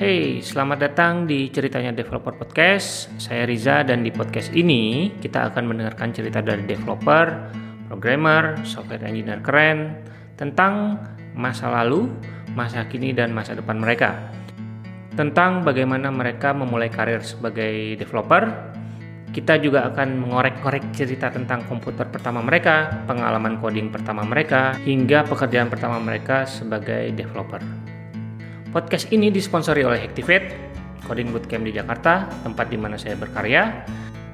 Hey, selamat datang di Ceritanya Developer Podcast. Saya Riza dan di podcast ini kita akan mendengarkan cerita dari developer, programmer, software engineer keren tentang masa lalu, masa kini dan masa depan mereka. Tentang bagaimana mereka memulai karir sebagai developer. Kita juga akan mengorek-korek cerita tentang komputer pertama mereka, pengalaman coding pertama mereka, hingga pekerjaan pertama mereka sebagai developer. Podcast ini disponsori oleh Hactivate, Coding Bootcamp di Jakarta, tempat di mana saya berkarya.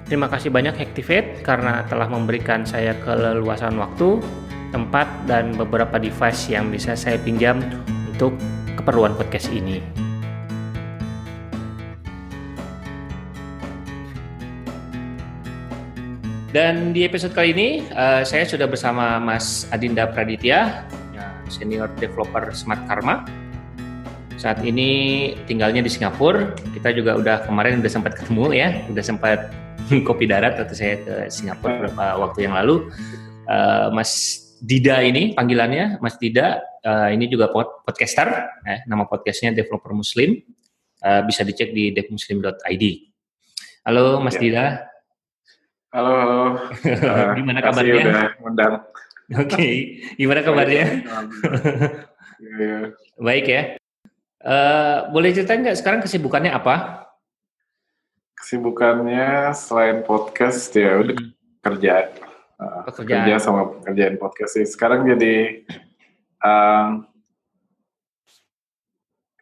Terima kasih banyak Hactivate karena telah memberikan saya keleluasan waktu, tempat, dan beberapa device yang bisa saya pinjam untuk keperluan podcast ini. Dan di episode kali ini, uh, saya sudah bersama Mas Adinda Praditya, senior developer Smart Karma saat ini tinggalnya di Singapura. Kita juga udah kemarin udah sempat ketemu ya, udah sempat kopi darat waktu saya ke Singapura beberapa waktu yang lalu. Uh, Mas Dida ini panggilannya Mas Dida uh, ini juga pod podcaster, eh, nama podcastnya Developer Muslim. Uh, bisa dicek di devmuslim.id. Halo Mas ya. Dida. Halo, halo. Uh, Gimana kabarnya? Oke, okay. gimana kabarnya? ya. Baik ya. Uh, boleh ceritain nggak sekarang kesibukannya apa? Kesibukannya selain podcast ya udah hmm. kerja, uh, kerja sama pekerjaan podcast sih. Sekarang jadi um,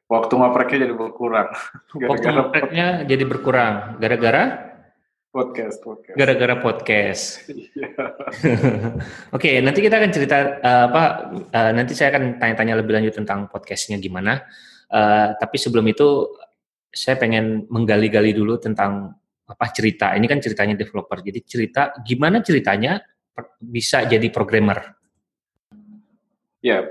waktu ngopreknya jadi berkurang. waktu ngopreknya jadi berkurang gara-gara podcast podcast gara-gara podcast iya. oke okay, nanti kita akan cerita uh, apa uh, nanti saya akan tanya-tanya lebih lanjut tentang podcastnya gimana Uh, tapi sebelum itu saya pengen menggali-gali dulu tentang apa cerita. Ini kan ceritanya developer. Jadi cerita gimana ceritanya bisa jadi programmer? Ya,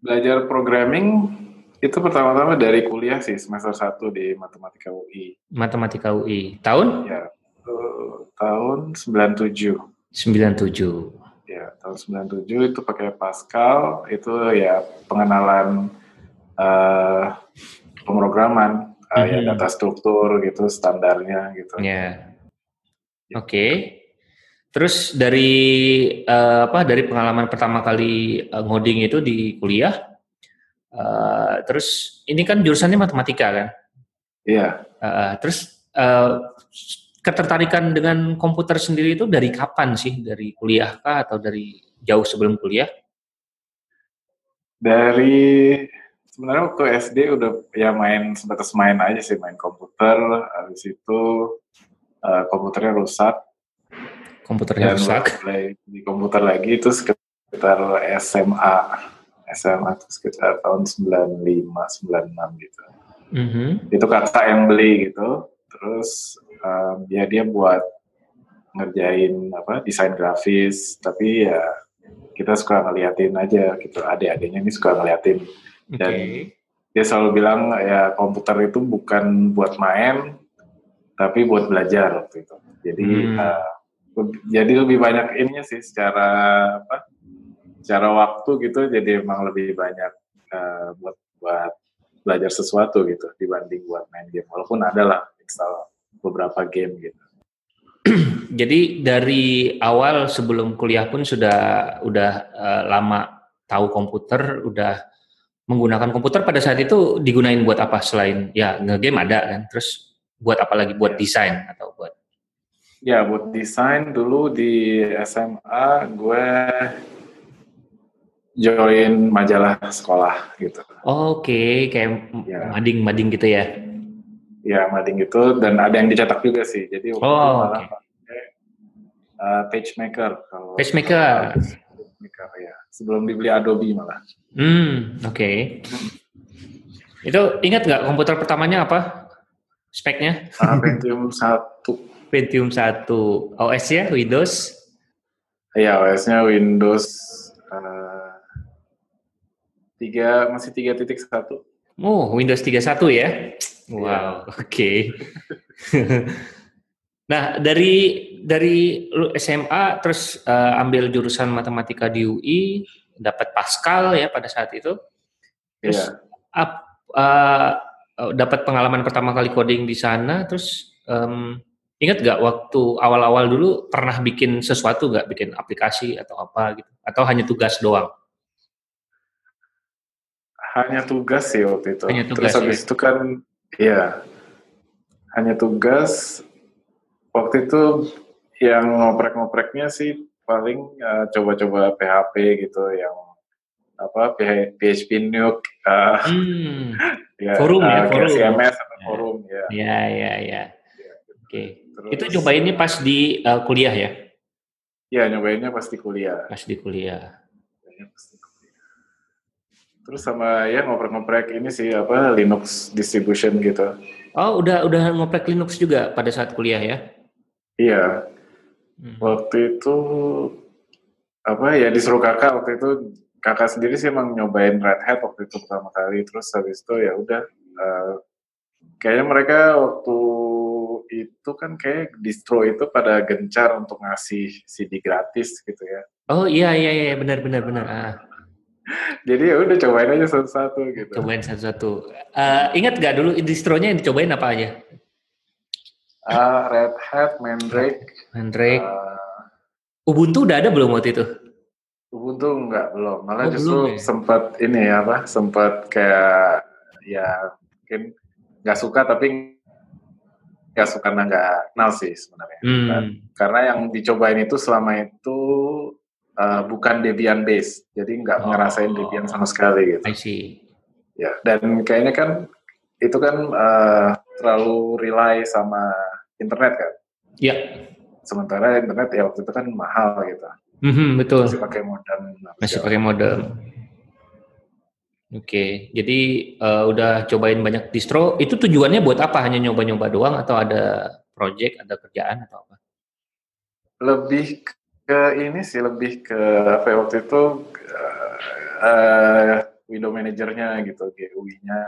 belajar programming itu pertama-tama dari kuliah sih semester 1 di Matematika UI. Matematika UI. Tahun? Ya, tahun 97. 97. Ya, tahun 97 itu pakai Pascal, itu ya pengenalan uh, pemrograman, uh, mm -hmm. ya data struktur gitu standarnya gitu. Ya. Yeah. Oke. Okay. Terus dari uh, apa dari pengalaman pertama kali uh, ngoding itu di kuliah, uh, terus ini kan jurusannya matematika kan? Iya. Yeah. Uh, terus uh, ketertarikan dengan komputer sendiri itu dari kapan sih? Dari kuliah kah atau dari jauh sebelum kuliah? Dari sebenarnya waktu SD udah ya main sebatas main aja sih main komputer. Habis itu uh, komputernya rusak. Komputernya dan rusak. di komputer lagi itu sekitar SMA SMA itu sekitar tahun 95 96 gitu. Mm-hmm. itu kakak yang beli gitu. Terus um, ya dia buat ngerjain apa desain grafis. Tapi ya kita suka ngeliatin aja gitu. Adik-adiknya ini suka ngeliatin dan okay. dia selalu bilang ya komputer itu bukan buat main, tapi buat belajar waktu itu. Jadi hmm. uh, jadi lebih banyak ininya sih secara apa? Secara waktu gitu, jadi emang lebih banyak uh, buat buat belajar sesuatu gitu dibanding buat main game. Walaupun ada lah install beberapa game gitu. Jadi dari awal sebelum kuliah pun sudah udah uh, lama tahu komputer, udah menggunakan komputer pada saat itu digunain buat apa? Selain ya ngegame ada kan? Terus buat apa lagi? Buat desain atau buat? Ya buat desain dulu di SMA gue join majalah sekolah gitu. Oke okay. kayak ya. mading mading gitu ya? Ya mading gitu. Dan ada yang dicetak juga sih. Jadi waktu oh, okay. pakai uh, PageMaker kalau PageMaker. PageMaker ya. Sebelum dibeli Adobe malah Hmm, oke. Okay. Itu ingat nggak komputer pertamanya apa? Speknya? Uh, Pentium 1. Pentium 1. OS-nya Windows? Iya, OS-nya Windows uh, 3 masih 3.1. Oh, Windows 31 ya? Iya. Wow, ya. oke. Okay. nah, dari dari SMA terus uh, ambil jurusan matematika di UI, dapat Pascal ya pada saat itu. Terus yeah. ap, uh, uh, dapat pengalaman pertama kali coding di sana, terus um, ingat gak waktu awal-awal dulu pernah bikin sesuatu gak, bikin aplikasi atau apa gitu, atau hanya tugas doang? Hanya tugas sih waktu itu. Hanya tugas, terus habis ya? itu kan, ya hanya tugas. Waktu itu yang ngoprek-ngopreknya sih paling uh, coba-coba PHP gitu yang apa PHP Nuke uh, hmm. ya, forum uh, ya. Forum CMS atau ya. forum ya. Ya ya ya. Oke. Okay. itu cobainnya pas di uh, kuliah ya? Ya nyobainnya pas di kuliah. Pas di kuliah. Terus sama ya ngoprek-ngoprek ini sih apa Linux distribution gitu. Oh udah udah ngoprek Linux juga pada saat kuliah ya? Iya hmm. waktu itu apa ya disuruh kakak. Waktu itu kakak sendiri sih emang nyobain Red Hat waktu itu pertama kali. Terus habis itu ya udah uh, kayaknya mereka waktu itu kan kayak distro itu pada gencar untuk ngasih CD gratis gitu ya. Oh iya iya iya. Benar benar benar. Ah. jadi ya udah cobain aja satu-satu gitu. Cobain satu-satu. Uh, ingat gak dulu distronya yang dicobain apa aja uh, Red Hat Mandrake Mandrake uh, Ubuntu udah ada belum waktu itu Ubuntu enggak belum, malah oh, justru belum, ya? sempat ini ya apa, sempat kayak ya mungkin nggak suka tapi nggak suka karena nggak kenal sih sebenarnya. Hmm. karena yang dicobain itu selama itu uh, bukan Debian base, jadi nggak oh. ngerasain Debian sama sekali gitu. I see. Ya dan kayaknya kan itu kan uh, terlalu rely sama internet kan. Iya. Sementara internet ya waktu itu kan mahal gitu. Mm-hmm, betul. Masih pakai modem. Masih pakai modem. Oke, okay. jadi uh, udah cobain banyak distro. Itu tujuannya buat apa? Hanya nyoba-nyoba doang atau ada project, ada kerjaan atau apa? Lebih ke ini sih, lebih ke apa ya, waktu itu uh, uh, window manajernya gitu, GUI-nya.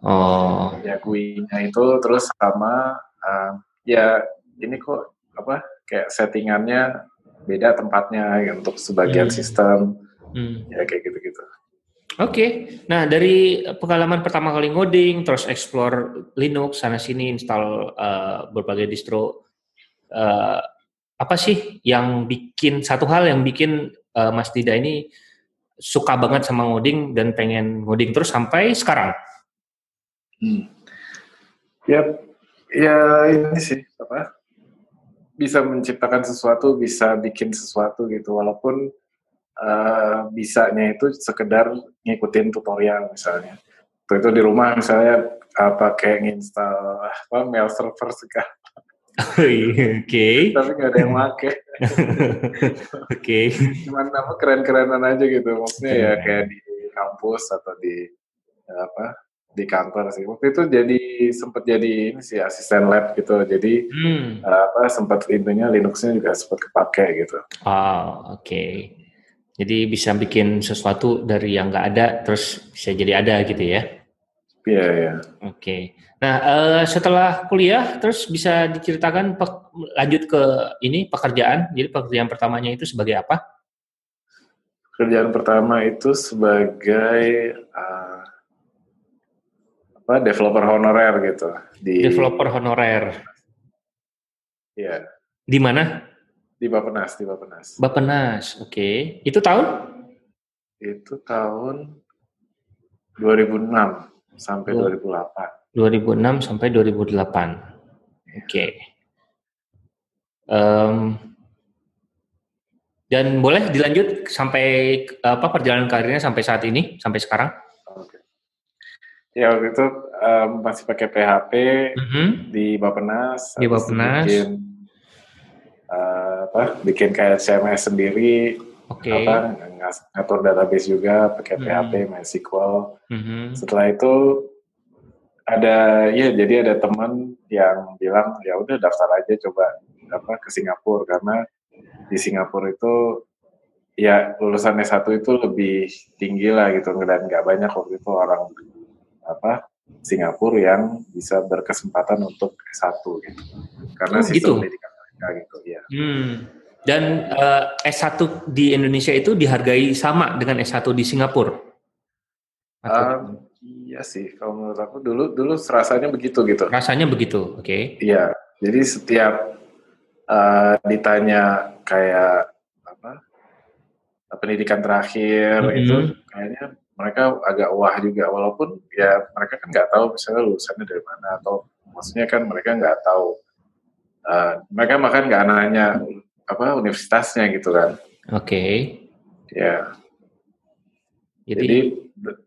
Oh. Ya GUI-nya itu terus sama uh, ya ini kok apa kayak settingannya beda tempatnya ya, untuk sebagian hmm. sistem hmm. ya kayak gitu-gitu. Oke, okay. nah dari pengalaman pertama kali ngoding, terus explore Linux sana sini, install uh, berbagai distro, uh, apa sih yang bikin satu hal yang bikin uh, Mas Dida ini suka banget sama ngoding dan pengen ngoding terus sampai sekarang? Hmm. Ya, ya ini sih apa? bisa menciptakan sesuatu, bisa bikin sesuatu gitu, walaupun uh, bisanya itu sekedar ngikutin tutorial misalnya. Itu, itu di rumah misalnya apa kayak nginstal apa mail server segala. Oh, Oke. Okay. Tapi nggak ada yang make. Oke. okay. Cuman apa keren-kerenan aja gitu. Maksudnya ya kayak di kampus atau di apa di kantor sih. Waktu itu jadi sempat jadi ini sih asisten lab gitu. Jadi hmm. uh, apa sempat intinya Linuxnya juga sempat kepake gitu. Oh, oke. Okay. Jadi bisa bikin sesuatu dari yang nggak ada terus bisa jadi ada gitu ya. Iya, yeah, iya. Yeah. Oke. Okay. Nah, uh, setelah kuliah terus bisa diceritakan lanjut ke ini pekerjaan. Jadi pekerjaan pertamanya itu sebagai apa? Pekerjaan pertama itu sebagai uh, apa developer honorer gitu di developer honorer. Iya. Di mana? Di Bapenas, di Bapenas. Bapenas, oke. Okay. Itu tahun? Itu tahun 2006 sampai oh. 2008. 2006 sampai 2008. Oke. Okay. Um, dan boleh dilanjut sampai apa perjalanan karirnya sampai saat ini, sampai sekarang? Ya waktu itu um, masih pakai PHP mm-hmm. di Bapenas. Di Bapenas. Bikin, uh, apa? Bikin kayak CMS sendiri. Oke. Okay. Apa? Ngatur database juga pakai mm-hmm. PHP, MySQL. Mm-hmm. Setelah itu ada ya jadi ada teman yang bilang ya udah daftar aja coba apa ke Singapura karena di Singapura itu ya lulusan S1 itu lebih tinggi lah gitu dan nggak banyak waktu itu orang apa Singapura yang bisa berkesempatan untuk S1 gitu. Karena oh, sistem gitu. pendidikan mereka gitu ya. Hmm. Dan uh, eh, S1 di Indonesia itu dihargai sama dengan S1 di Singapura? Um, iya sih, kalau menurut aku dulu dulu rasanya begitu gitu. Rasanya begitu, oke. Okay. Iya, jadi setiap uh, ditanya kayak apa pendidikan terakhir mm -hmm. itu kayaknya mereka agak wah juga walaupun ya mereka kan nggak tahu misalnya lulusannya dari mana atau maksudnya kan mereka nggak tahu uh, mereka makan nggak nanya apa universitasnya gitu kan. Oke. Okay. Ya. Jadi, jadi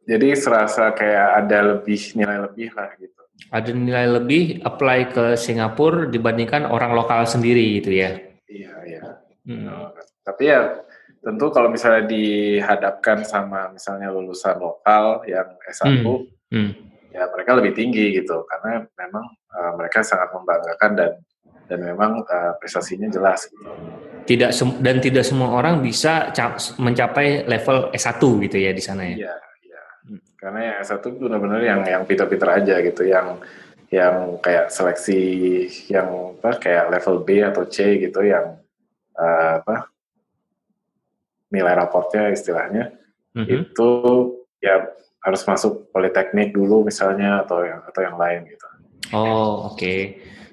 jadi serasa kayak ada lebih nilai lebih lah gitu. Ada nilai lebih apply ke Singapura dibandingkan orang lokal sendiri gitu ya? Iya iya. Hmm. Tapi ya tentu kalau misalnya dihadapkan sama misalnya lulusan lokal yang S1, hmm. Hmm. ya mereka lebih tinggi gitu karena memang uh, mereka sangat membanggakan dan dan memang uh, prestasinya jelas gitu. Tidak dan tidak semua orang bisa mencapai level S1 gitu ya di sana ya. Iya, karena yang S1 benar-benar yang yang pinter-pinter aja gitu, yang yang kayak seleksi yang apa kayak level B atau C gitu yang uh, apa nilai raportnya istilahnya mm-hmm. itu ya harus masuk politeknik dulu misalnya atau yang atau yang lain gitu. Oh oke. Okay.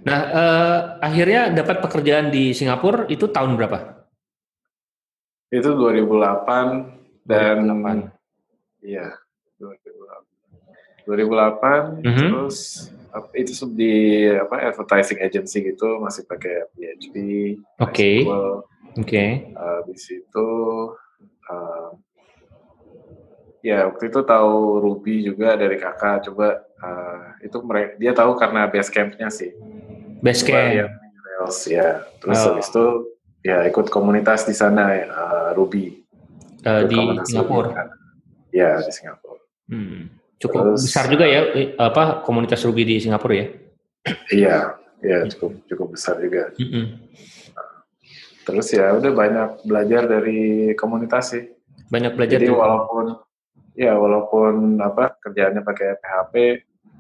Nah uh, akhirnya dapat pekerjaan di Singapura itu tahun berapa? Itu 2008 dan 2008. iya 2008 mm -hmm. terus itu di apa advertising agency gitu masih pakai PHP. Oke. Okay. Oke. Okay. Uh, di situ uh, ya waktu itu tahu Ruby juga dari kakak coba uh, itu mereka dia tahu karena Basecampnya sih. Basecamp. Ya, Rails ya. Terus oh. habis itu ya ikut komunitas di sana uh, Ruby. Uh, di Singapura. Kan. Ya di Singapura. Hmm. Cukup Terus, besar juga ya apa komunitas Ruby di Singapura ya? Iya, iya cukup cukup besar juga. Mm -hmm. Terus ya udah banyak belajar dari komunitas sih. Banyak belajar. Jadi juga. walaupun ya walaupun apa kerjaannya pakai PHP,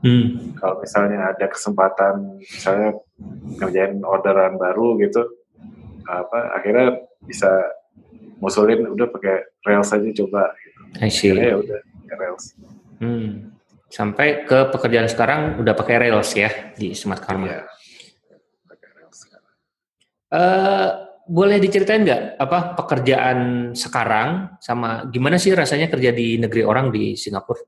hmm. kalau misalnya ada kesempatan misalnya ngerjain orderan baru gitu, apa akhirnya bisa musulin udah pakai Rails aja coba gitu. I see. ya udah Rails. Hmm. Sampai ke pekerjaan sekarang udah pakai Rails ya di Smart Karma. Iya. Pakai Rails sekarang. Uh, boleh diceritain nggak apa pekerjaan sekarang sama gimana sih rasanya kerja di negeri orang di Singapura?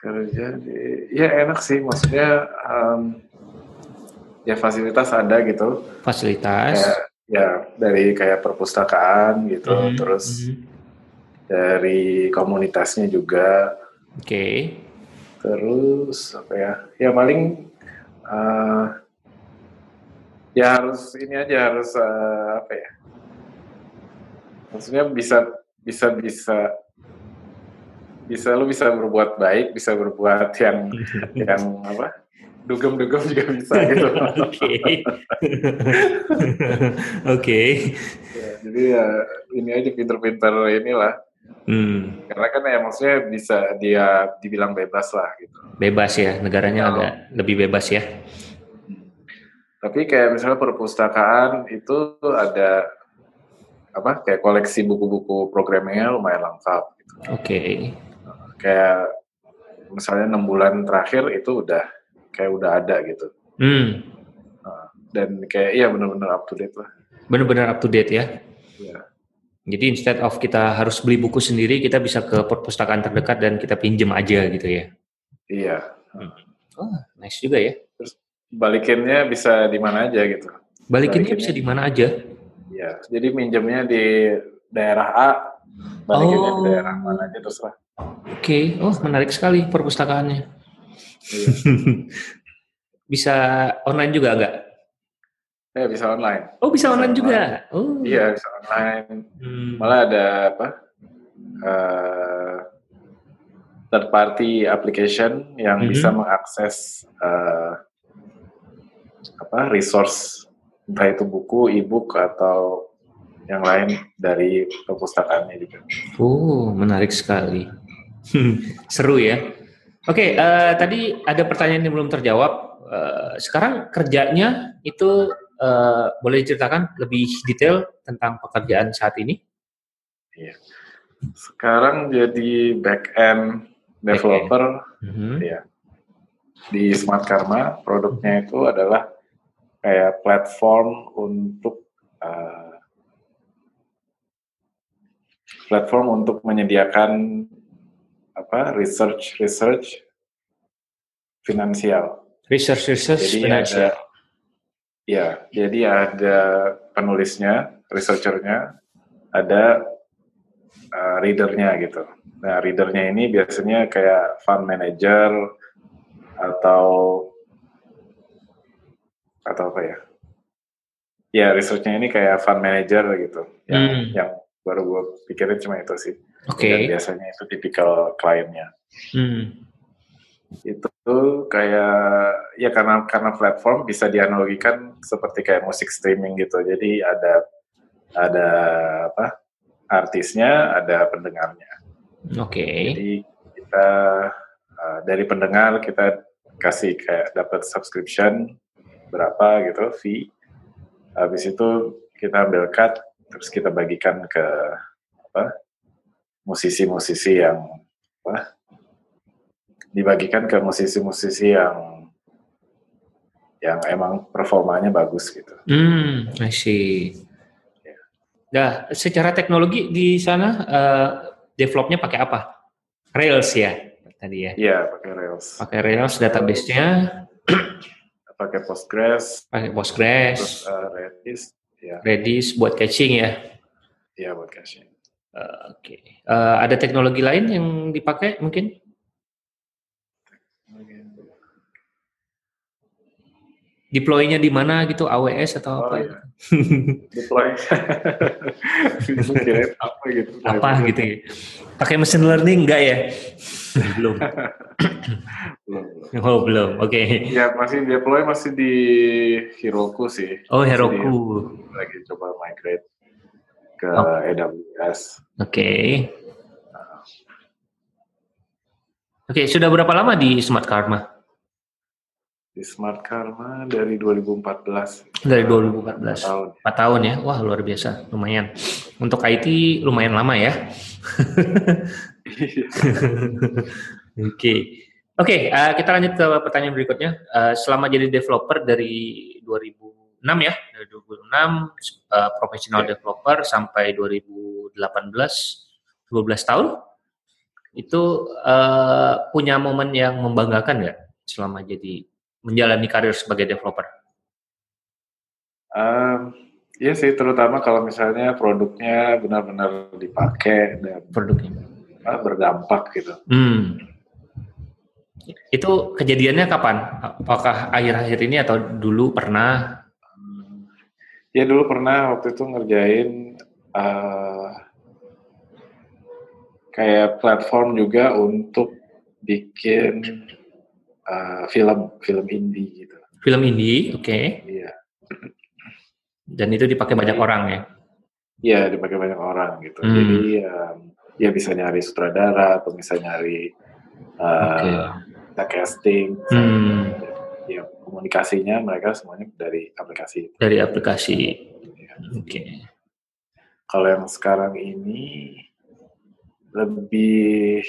Kerja di, ya enak sih, maksudnya um, ya fasilitas ada gitu. Fasilitas. Kayak, ya dari kayak perpustakaan gitu, mm -hmm. terus mm -hmm dari komunitasnya juga. Oke. Okay. Terus apa ya? Ya paling uh, ya harus ini aja harus uh, apa ya? Maksudnya bisa bisa bisa bisa lu bisa berbuat baik, bisa berbuat yang yang apa? dugem-dugem juga bisa gitu. Oke. Oke. Ya, jadi ya ini aja pinter-pinter inilah Hmm. Karena kan ya maksudnya bisa dia dibilang bebas lah gitu. Bebas ya, negaranya oh. agak lebih bebas ya. Tapi kayak misalnya perpustakaan itu ada apa kayak koleksi buku-buku programnya lumayan lengkap. Gitu. Oke. Okay. Kayak misalnya enam bulan terakhir itu udah kayak udah ada gitu. Hmm. Dan kayak iya benar-benar up to date lah. Benar-benar up to date ya. Iya. Jadi instead of kita harus beli buku sendiri, kita bisa ke perpustakaan terdekat dan kita pinjem aja gitu ya. Iya. Hmm. Oh, nice juga ya. Terus balikinnya bisa di mana aja gitu. Balikinnya, balikinnya bisa di mana aja? Iya. Jadi minjemnya di daerah A, balikinnya oh. di daerah mana aja terserah. Oke. Okay. Oh, menarik sekali perpustakaannya. Iya. bisa online juga agak? Ya bisa online. Oh bisa, bisa online, online juga. Oh. Iya bisa online. Hmm. Malah ada apa? Uh, third party application yang mm -hmm. bisa mengakses uh, apa resource entah itu buku, e-book atau yang lain dari perpustakaannya juga. Oh menarik sekali. Seru ya. Oke, okay, uh, eh, tadi ada pertanyaan yang belum terjawab. Uh, sekarang kerjanya itu uh, boleh diceritakan lebih detail tentang pekerjaan saat ini? Iya. Sekarang jadi back end developer, back -end. Mm-hmm. ya di Smart Karma produknya itu adalah kayak platform untuk uh, platform untuk menyediakan apa research research finansial. Research research jadi finansial. Ada, ya, jadi ada penulisnya, researchernya, ada uh, readernya gitu. Nah, readernya ini biasanya kayak fund manager atau atau apa ya? Ya, researchnya ini kayak fund manager gitu. Yang, hmm. yang baru gue pikirin cuma itu sih. Oke. Okay. biasanya itu tipikal kliennya. Hmm. Itu kayak ya karena karena platform bisa dianalogikan seperti kayak musik streaming gitu. Jadi ada ada apa? artisnya, ada pendengarnya. Oke. Okay. Jadi kita uh, dari pendengar kita kasih kayak dapat subscription berapa gitu fee. Habis itu kita ambil cut terus kita bagikan ke apa musisi-musisi yang apa dibagikan ke musisi-musisi yang yang emang performanya bagus gitu. Hmm, I see. Ya. Nah, secara teknologi di sana uh, developnya pakai apa? Rails ya tadi ya? Iya, pakai Rails. Pakai Rails database-nya. Pakai Postgres. Pakai Postgres. Terus, uh, Redis. Ya. Redis buat caching ya? Iya, buat caching. Uh, Oke. Okay. Uh, eh, ada teknologi lain yang dipakai mungkin? Deploy-nya di mana gitu? AWS atau oh, apa? Iya. Deploy. apa gitu? Apa gitu ya? Pakai machine learning enggak ya? belum. belum. Oh belum. Oke. Okay. Ya masih deploy masih di Heroku sih. Oh Heroku. Lagi coba migrate ke oh. AWS. Oke. Okay. Oke, okay, sudah berapa lama di Smart Karma? Di Smart Karma dari 2014. Dari 2014. 4 tahun. 4 tahun ya. Wah, luar biasa. Lumayan. Untuk IT lumayan lama ya. Oke. Okay. Oke, okay, uh, eh, kita lanjut ke pertanyaan berikutnya. Uh, selama jadi developer dari 2000 ya, dari 2006 uh, profesional yeah. developer sampai 2018 12 tahun. Itu uh, punya momen yang membanggakan nggak selama jadi menjalani karir sebagai developer? Um, Iya sih, terutama kalau misalnya produknya benar-benar dipakai dan produknya berdampak gitu. Hmm. Itu kejadiannya kapan? Apakah akhir-akhir ini atau dulu pernah Ya dulu pernah waktu itu ngerjain uh, kayak platform juga untuk bikin uh, film film indie gitu. Film indie, oke. Okay. Iya. Dan itu dipakai banyak orang ya? Iya, dipakai banyak orang gitu. Hmm. Jadi um, ya bisa nyari sutradara atau bisa nyari uh, okay. casting. Hmm ya komunikasinya mereka semuanya dari aplikasi. Dari aplikasi. Ya. Oke. Okay. Kalau yang sekarang ini lebih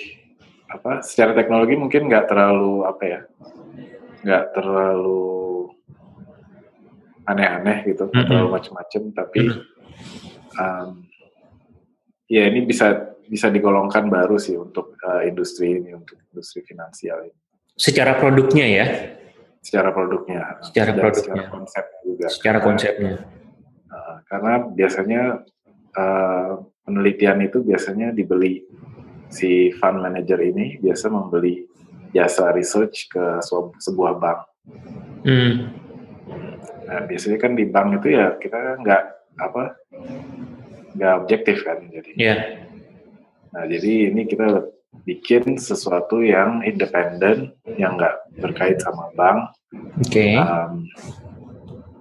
apa? Secara teknologi mungkin nggak terlalu apa ya? Nggak terlalu aneh-aneh gitu, mm -hmm. terlalu macam-macam. Tapi mm -hmm. um, ya ini bisa bisa digolongkan baru sih untuk uh, industri ini, untuk industri finansial ini. Secara produknya ya? secara produknya, secara produknya, secara konsep juga. Secara konsepnya. Uh, karena biasanya uh, penelitian itu biasanya dibeli si fund manager ini biasa membeli jasa research ke sebuah bank. Hmm. Nah biasanya kan di bank itu ya kita nggak apa nggak objektif kan jadi. Yeah. Nah jadi ini kita bikin sesuatu yang independen yang nggak terkait sama bank. Oke. Okay. Um,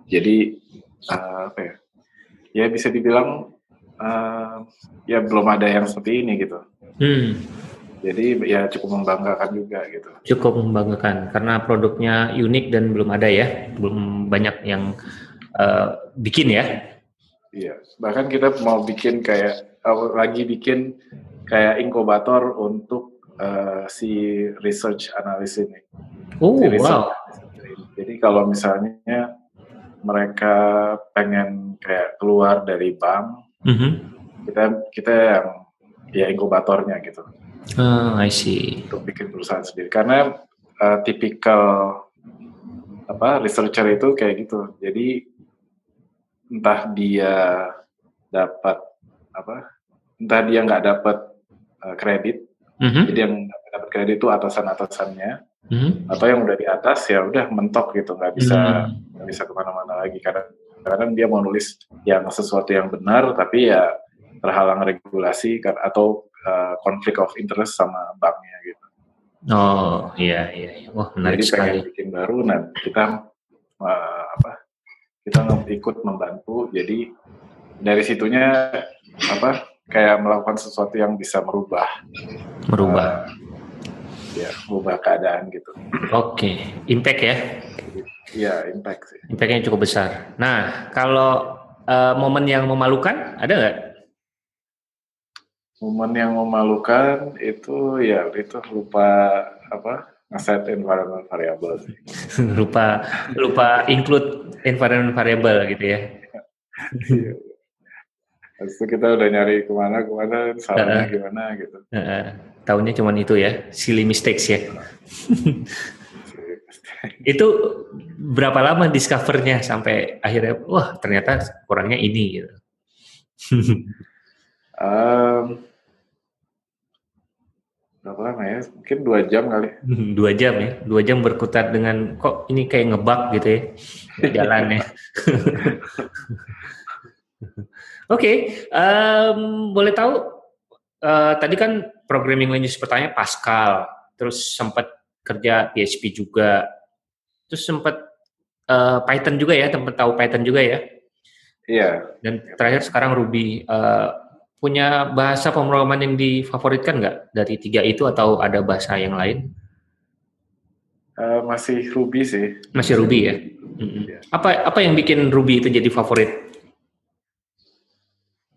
jadi uh, apa ya? Ya bisa dibilang uh, ya belum ada yang seperti ini gitu. Hmm. Jadi ya cukup membanggakan juga gitu. Cukup membanggakan karena produknya unik dan belum ada ya, belum banyak yang uh, bikin ya. Iya, bahkan kita mau bikin kayak lagi bikin kayak inkubator untuk uh, si research analis ini. Oh, si wow. Jadi kalau misalnya mereka pengen kayak keluar dari bank, mm -hmm. kita kita yang ya inkubatornya gitu. Oh, I see. Untuk bikin perusahaan sendiri. Karena uh, tipikal apa researcher itu kayak gitu. Jadi entah dia dapat apa, entah dia nggak dapat uh, kredit. Mm -hmm. Jadi yang dapat kredit itu atasan-atasannya. Mm -hmm. Atau yang udah di atas ya udah mentok gitu, nggak bisa mm. nggak bisa ke mana-mana lagi karena karena dia mau nulis yang sesuatu yang benar tapi ya terhalang regulasi atau uh, konflik of interest sama banknya gitu. Oh iya iya, iya. wah menarik Jadi sekali. pengen bikin baru, nah kita uh, apa? Kita ikut membantu. Jadi dari situnya apa? Kayak melakukan sesuatu yang bisa merubah. Merubah. Uh, ya, merubah keadaan gitu. Oke, okay. impact ya? Iya, impact sih. Impactnya cukup besar. Nah, kalau uh, momen yang memalukan ada nggak momen yang memalukan itu ya itu lupa apa ngeset environment variable sih. lupa lupa include environment variable gitu ya. Iya. Habis itu kita udah nyari ke mana ke mana salahnya uh, gimana gitu. Uh, uh, tahunnya cuma itu ya, silly mistakes ya. itu berapa lama discovernya sampai akhirnya wah ternyata kurangnya ini gitu. um, berapa lama ya? Mungkin dua jam kali. Dua jam ya, dua jam berkutat dengan kok ini kayak ngebak gitu ya jalannya. Oke, okay, um, boleh tahu uh, tadi kan programming language pertanyaan Pascal, terus sempat kerja PHP juga, terus sempat uh, Python juga ya, tempat tahu Python juga ya. Iya. Dan terakhir sekarang Ruby. Uh, punya bahasa pemrograman yang difavoritkan nggak dari tiga itu atau ada bahasa yang lain? Uh, masih Ruby sih. Masih Ruby ya. Mm-hmm. Apa apa yang bikin Ruby itu jadi favorit?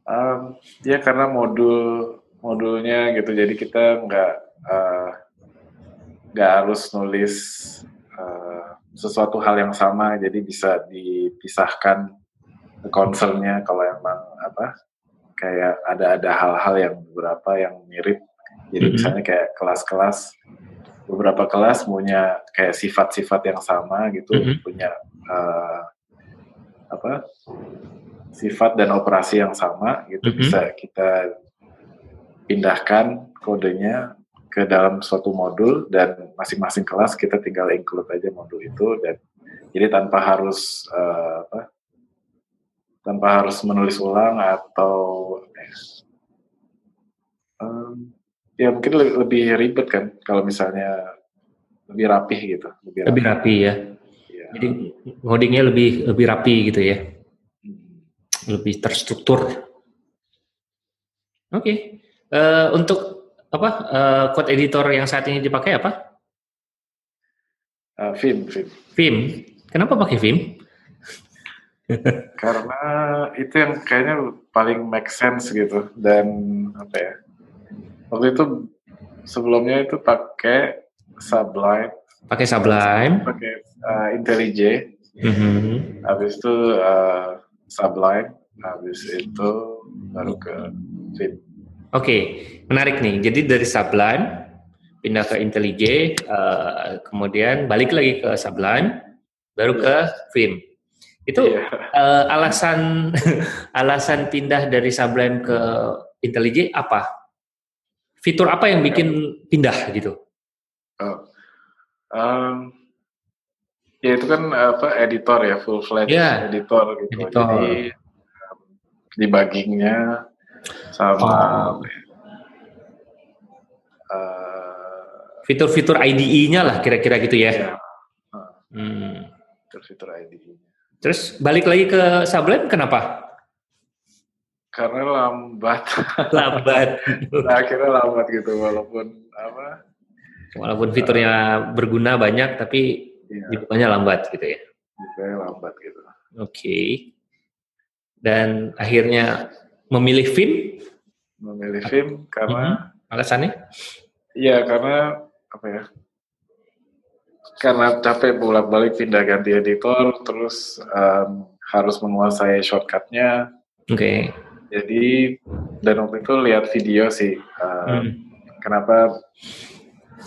Um, ya karena modul modulnya gitu, jadi kita nggak uh, nggak harus nulis uh, sesuatu hal yang sama, jadi bisa dipisahkan concernnya kalau emang apa kayak ada ada hal-hal yang beberapa yang mirip. Jadi mm -hmm. misalnya kayak kelas-kelas beberapa kelas punya kayak sifat-sifat yang sama gitu, mm -hmm. punya uh, apa sifat dan operasi yang sama gitu mm -hmm. bisa kita pindahkan kodenya ke dalam suatu modul dan masing-masing kelas kita tinggal include aja modul itu dan jadi tanpa harus uh, apa tanpa harus menulis ulang atau um, ya mungkin lebih, lebih ribet kan kalau misalnya lebih rapih gitu lebih rapi, lebih rapi ya. ya jadi codingnya lebih lebih rapi gitu ya. Hmm. lebih terstruktur. Oke. Okay. uh, eh, untuk apa uh, code editor yang saat ini dipakai apa? Uh, Vim Vim. Vim. Kenapa pakai Vim karena itu yang kayaknya paling make sense gitu. Dan apa ya waktu itu sebelumnya itu pakai Sublime. Pakai Sublime. Pakai uh, IntelliJ. Mm-hmm. habis itu uh, Sublime. Habis itu baru ke Fit. Oke okay. menarik nih. Jadi dari Sublime pindah ke IntelliJ uh, kemudian balik lagi ke Sublime baru ke Vim itu yeah. Iya. uh, alasan alasan pindah dari Sublime ke IntelliJ apa? Fitur apa yang bikin pindah gitu? Oh. Um, ya itu kan apa editor ya full fledged yeah. editor gitu. Editor. Jadi um, debuggingnya sama oh. uh, fitur-fitur IDE-nya lah kira-kira gitu ya. Yeah. Hmm. Fitur-fitur IDE. Terus balik lagi ke Sublime kenapa? Karena lambat. Lambat. nah, akhirnya lambat gitu walaupun apa? Walaupun fiturnya berguna banyak tapi iya. dibukanya lambat gitu ya. Dibukanya lambat gitu. Oke. Okay. Dan akhirnya memilih Vim memilih film karena mm -hmm. alasannya? Iya karena apa ya? Karena capek bolak-balik pindah ganti editor, terus um, harus menguasai shortcutnya. Oke. Okay. Jadi dan waktu itu lihat video sih, um, hmm. kenapa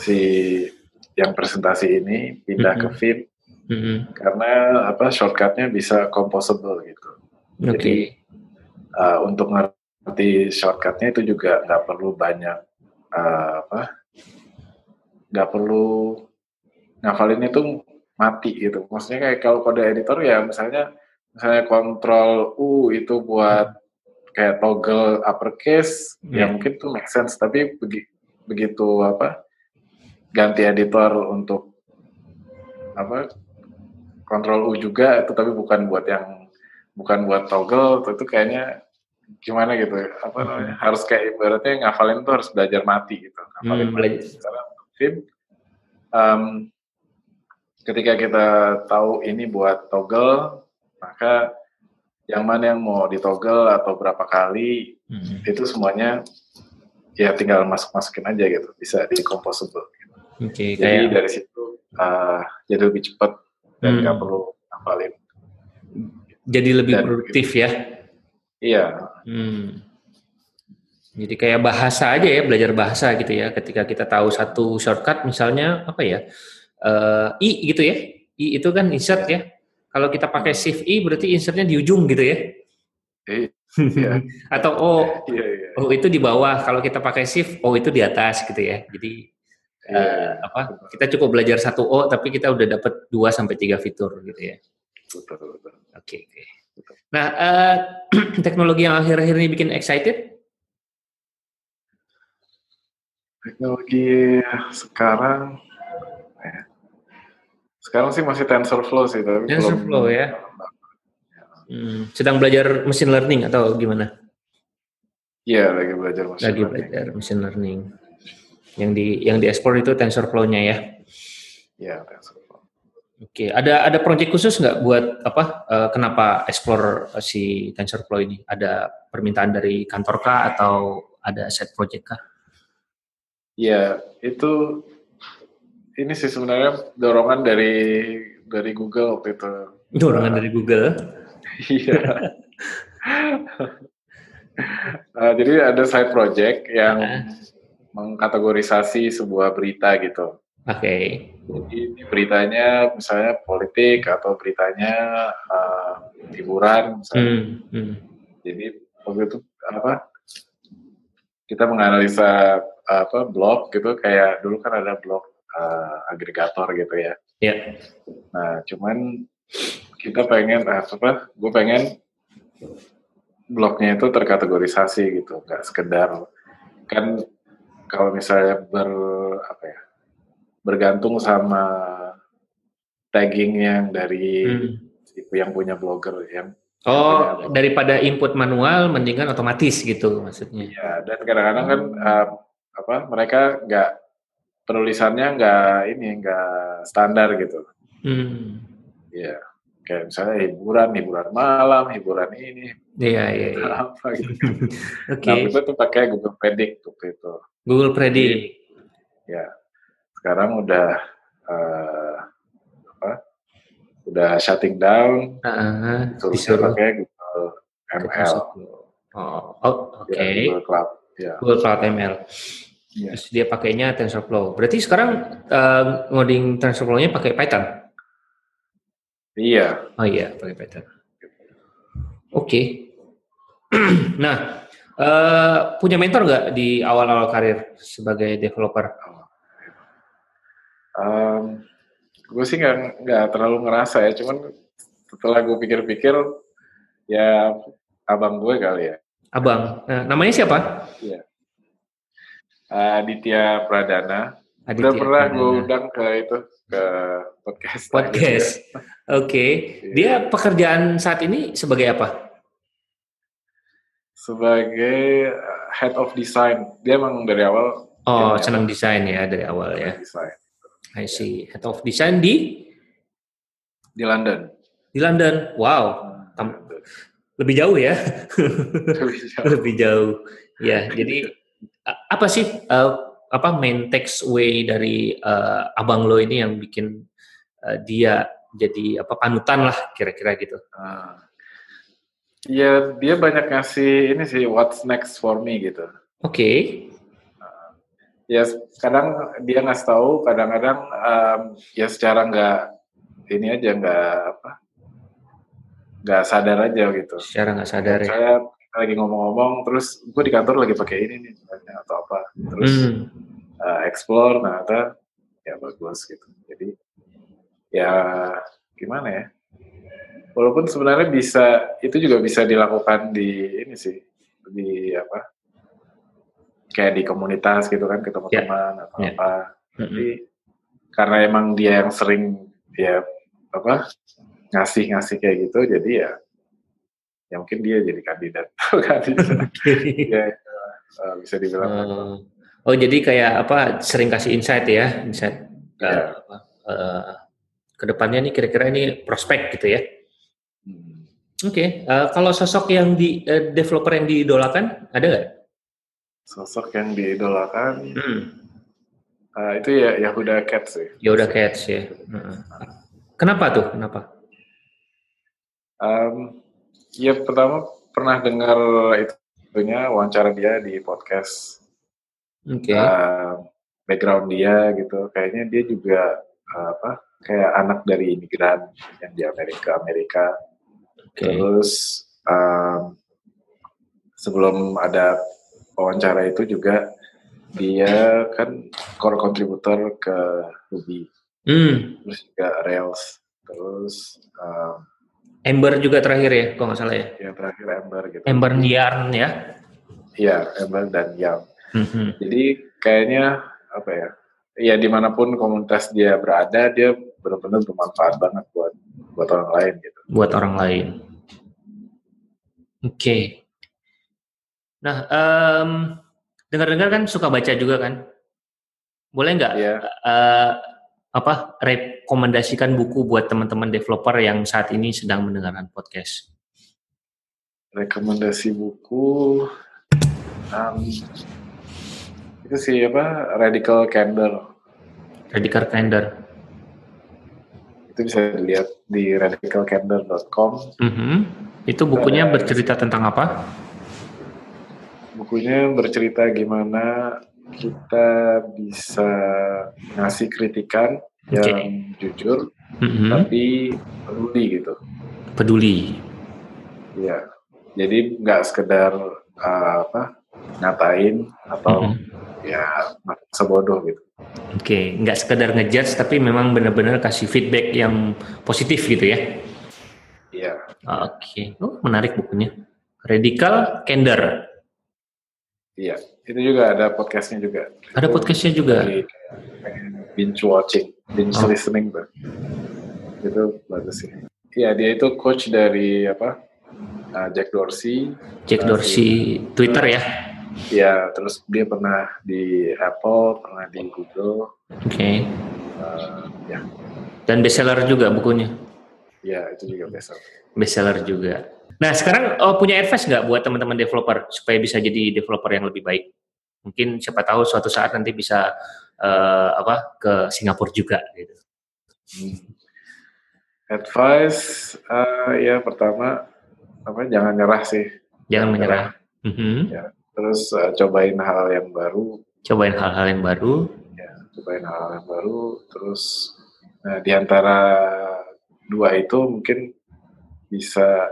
si yang presentasi ini pindah hmm. ke Fit hmm. karena apa shortcutnya bisa composable gitu. Okay. Jadi uh, untuk ngerti shortcutnya itu juga nggak perlu banyak uh, apa nggak perlu ngafalin itu mati gitu. Maksudnya kayak kalau kode editor ya misalnya misalnya kontrol U itu buat kayak toggle uppercase yeah. ya mungkin tuh make sense tapi begitu apa ganti editor untuk apa kontrol U juga itu tapi bukan buat yang bukan buat toggle itu kayaknya gimana gitu apa hmm. namanya harus kayak ibaratnya ngafalin tuh harus belajar mati gitu ngafalin hmm, secara um, ketika kita tahu ini buat toggle maka yang mana yang mau ditoggle atau berapa kali hmm. itu semuanya ya tinggal masuk masukin aja gitu bisa di composable gitu. okay, jadi kayak... dari situ uh, jadi lebih cepat dan nggak hmm. perlu hafalin jadi lebih dan produktif gitu. ya iya hmm. jadi kayak bahasa aja ya belajar bahasa gitu ya ketika kita tahu satu shortcut misalnya apa ya uh, i gitu ya i itu kan insert ya kalau kita pakai hmm. shift i berarti insertnya di ujung gitu ya Iya. Atau oh, iya, iya. oh itu di bawah. Kalau kita pakai shift, oh itu di atas gitu ya. Jadi uh, apa? Kita cukup belajar satu O, tapi kita udah dapat dua sampai tiga fitur gitu ya. Oke okay, oke. Okay. Nah uh, teknologi yang akhir-akhir ini bikin excited? Teknologi sekarang. Sekarang sih masih TensorFlow sih, tapi TensorFlow belum, ya Hmm, sedang belajar machine learning atau gimana? Iya, lagi belajar machine lagi learning. belajar machine learning. Yang di yang diekspor itu TensorFlow-nya ya? Iya, TensorFlow. Oke, ada ada proyek khusus nggak buat apa? Uh, kenapa explore si TensorFlow ini? Ada permintaan dari kantor kah atau ada set project kah? Iya, itu ini sih sebenarnya dorongan dari dari Google waktu itu. Dorongan uh, dari Google? Iya. uh, jadi ada side project yang uh. mengkategorisasi sebuah berita gitu. Oke. Okay. Jadi ini beritanya misalnya politik atau beritanya uh, hiburan misalnya. Hmm. Hmm. Jadi waktu itu apa? Kita menganalisa apa blog gitu kayak dulu kan ada blog uh, agregator gitu ya. Iya. Yeah. Nah, cuman kita pengen eh, apa gue pengen blognya itu terkategorisasi gitu nggak sekedar kan kalau misalnya ber apa ya bergantung sama tagging yang dari hmm. yang punya blogger yang Oh, yang daripada input manual, mendingan otomatis gitu maksudnya. Iya, dan kadang-kadang kan uh, apa mereka nggak penulisannya nggak ini nggak standar gitu. Hmm. Iya kayak misalnya hiburan, hiburan malam, hiburan ini, iya iya, iya. apa gitu. Oke. Okay. Nah, itu tuh pakai Google Predict waktu itu. Google Predict. ya. Sekarang udah uh, apa? Udah shutting down. Uh, disuruh pakai Google ML. Oh, oh oke. Okay. Ya, Google Cloud. Ya. Google Cloud ML. Yeah. Terus dia pakainya TensorFlow. Berarti sekarang uh, ngoding TensorFlow-nya pakai Python? Iya. Oh iya, pakai Python. Oke. Okay. nah, uh, punya mentor nggak di awal-awal karir sebagai developer? Um, gue sih nggak nggak terlalu ngerasa ya, cuman setelah gue pikir-pikir, ya abang gue kali ya. Abang, nah, namanya siapa? Iya. Uh, Aditya Pradana. Aditya Udah pernah gue undang ke itu ke podcast. Podcast. Oke. Okay. Iya. Dia pekerjaan saat ini sebagai apa? Sebagai uh, head of design. Dia emang dari awal. Oh, senang desain ya dari awal ya. Design. I see. Head of design di? Di London. Di London. Wow. Tam lebih jauh ya. lebih jauh. lebih jauh. Ya, jadi apa sih uh, apa main takeaway dari uh, abang lo ini yang bikin uh, dia jadi apa panutan lah kira-kira gitu. Uh, ya dia banyak ngasih ini sih what's next for me gitu. Oke. Okay. Uh, ya kadang dia ngasih tahu, kadang-kadang um, ya secara nggak ini aja nggak apa nggak sadar aja gitu. Secara nggak sadar ya. Saya lagi ngomong-ngomong, terus gue di kantor lagi pakai ini nih atau apa, terus hmm. uh, explore, nah ada ya bagus gitu. Jadi ya gimana ya? Walaupun sebenarnya bisa itu juga bisa dilakukan di ini sih di apa kayak di komunitas gitu kan ketemu yeah. teman atau yeah. apa. Tapi mm -hmm. karena emang dia yang sering dia apa ngasih-ngasih kayak gitu jadi ya ya mungkin dia jadi kandidat. Kandidat. Ya, uh, bisa dibilang uh, oh jadi kayak apa sering kasih insight ya insight. Yeah. uh, uh, ke depannya nih kira-kira ini prospek gitu ya. Hmm. oke okay. uh, kalau sosok yang di uh, developer yang diidolakan ada nggak? Sosok yang diidolakan? Hmm. uh, itu ya Yahuda Cats sih. Yahuda Cats ya. Uh. kenapa tuh? Kenapa? Um, Ya pertama pernah dengar itunya wawancara dia di podcast. Oke. Okay. Uh, background dia gitu, kayaknya dia juga uh, apa? Kayak anak dari imigran yang di Amerika Amerika. Okay. Terus um, sebelum ada wawancara itu juga dia kan core contributor ke Ruby. Hmm. Terus juga Rails. Terus um, Ember juga terakhir ya, kalau nggak salah ya? Yang terakhir Ember gitu. Ember Yarn ya? Iya, Ember dan Yarn. Mm-hmm. Jadi kayaknya apa ya? Ya di mana pun komunitas dia berada, dia benar-benar bermanfaat banget buat buat orang lain gitu. Buat orang lain. Oke. Okay. Nah, um, dengar-dengar kan suka baca juga kan? Boleh nggak? Yeah. Iya. Uh, apa rekomendasikan buku buat teman-teman developer yang saat ini sedang mendengarkan podcast? Rekomendasi buku um, itu sih apa Radical Candor. Radical Candor. Itu bisa dilihat di radicalcandor.com. Mm -hmm. Itu bukunya uh, bercerita tentang apa? Bukunya bercerita gimana kita bisa ngasih kritikan okay. yang jujur, mm-hmm. tapi peduli gitu. Peduli. Iya. Jadi nggak sekedar uh, apa ngatain atau mm-hmm. ya sebodoh gitu. Oke, okay. nggak sekedar ngejudge tapi memang benar-benar kasih feedback yang positif gitu ya. Iya. Oke, okay. oh menarik bukunya. Radical Candor. Iya, itu juga ada podcastnya juga. Ada podcastnya juga. Jadi, binge watching, binge oh. listening tuh. Itu bagus sih. Iya, dia itu coach dari apa? Uh, Jack Dorsey. Jack Dorsey Twitter ya? Iya, terus dia pernah di Apple, pernah di Google. Oke. Okay. Uh, ya. Dan bestseller juga bukunya? Iya, itu juga bestseller. Bestseller juga. Nah, sekarang oh, punya advice nggak buat teman-teman developer supaya bisa jadi developer yang lebih baik? Mungkin siapa tahu suatu saat nanti bisa uh, apa ke Singapura juga gitu. Hmm. Advice uh, ya pertama apa jangan nyerah sih. Jangan menyerah. Mm -hmm. ya, terus uh, cobain hal yang baru. Cobain hal-hal yang baru. Ya, cobain hal-hal yang baru. Terus nah, di antara dua itu mungkin bisa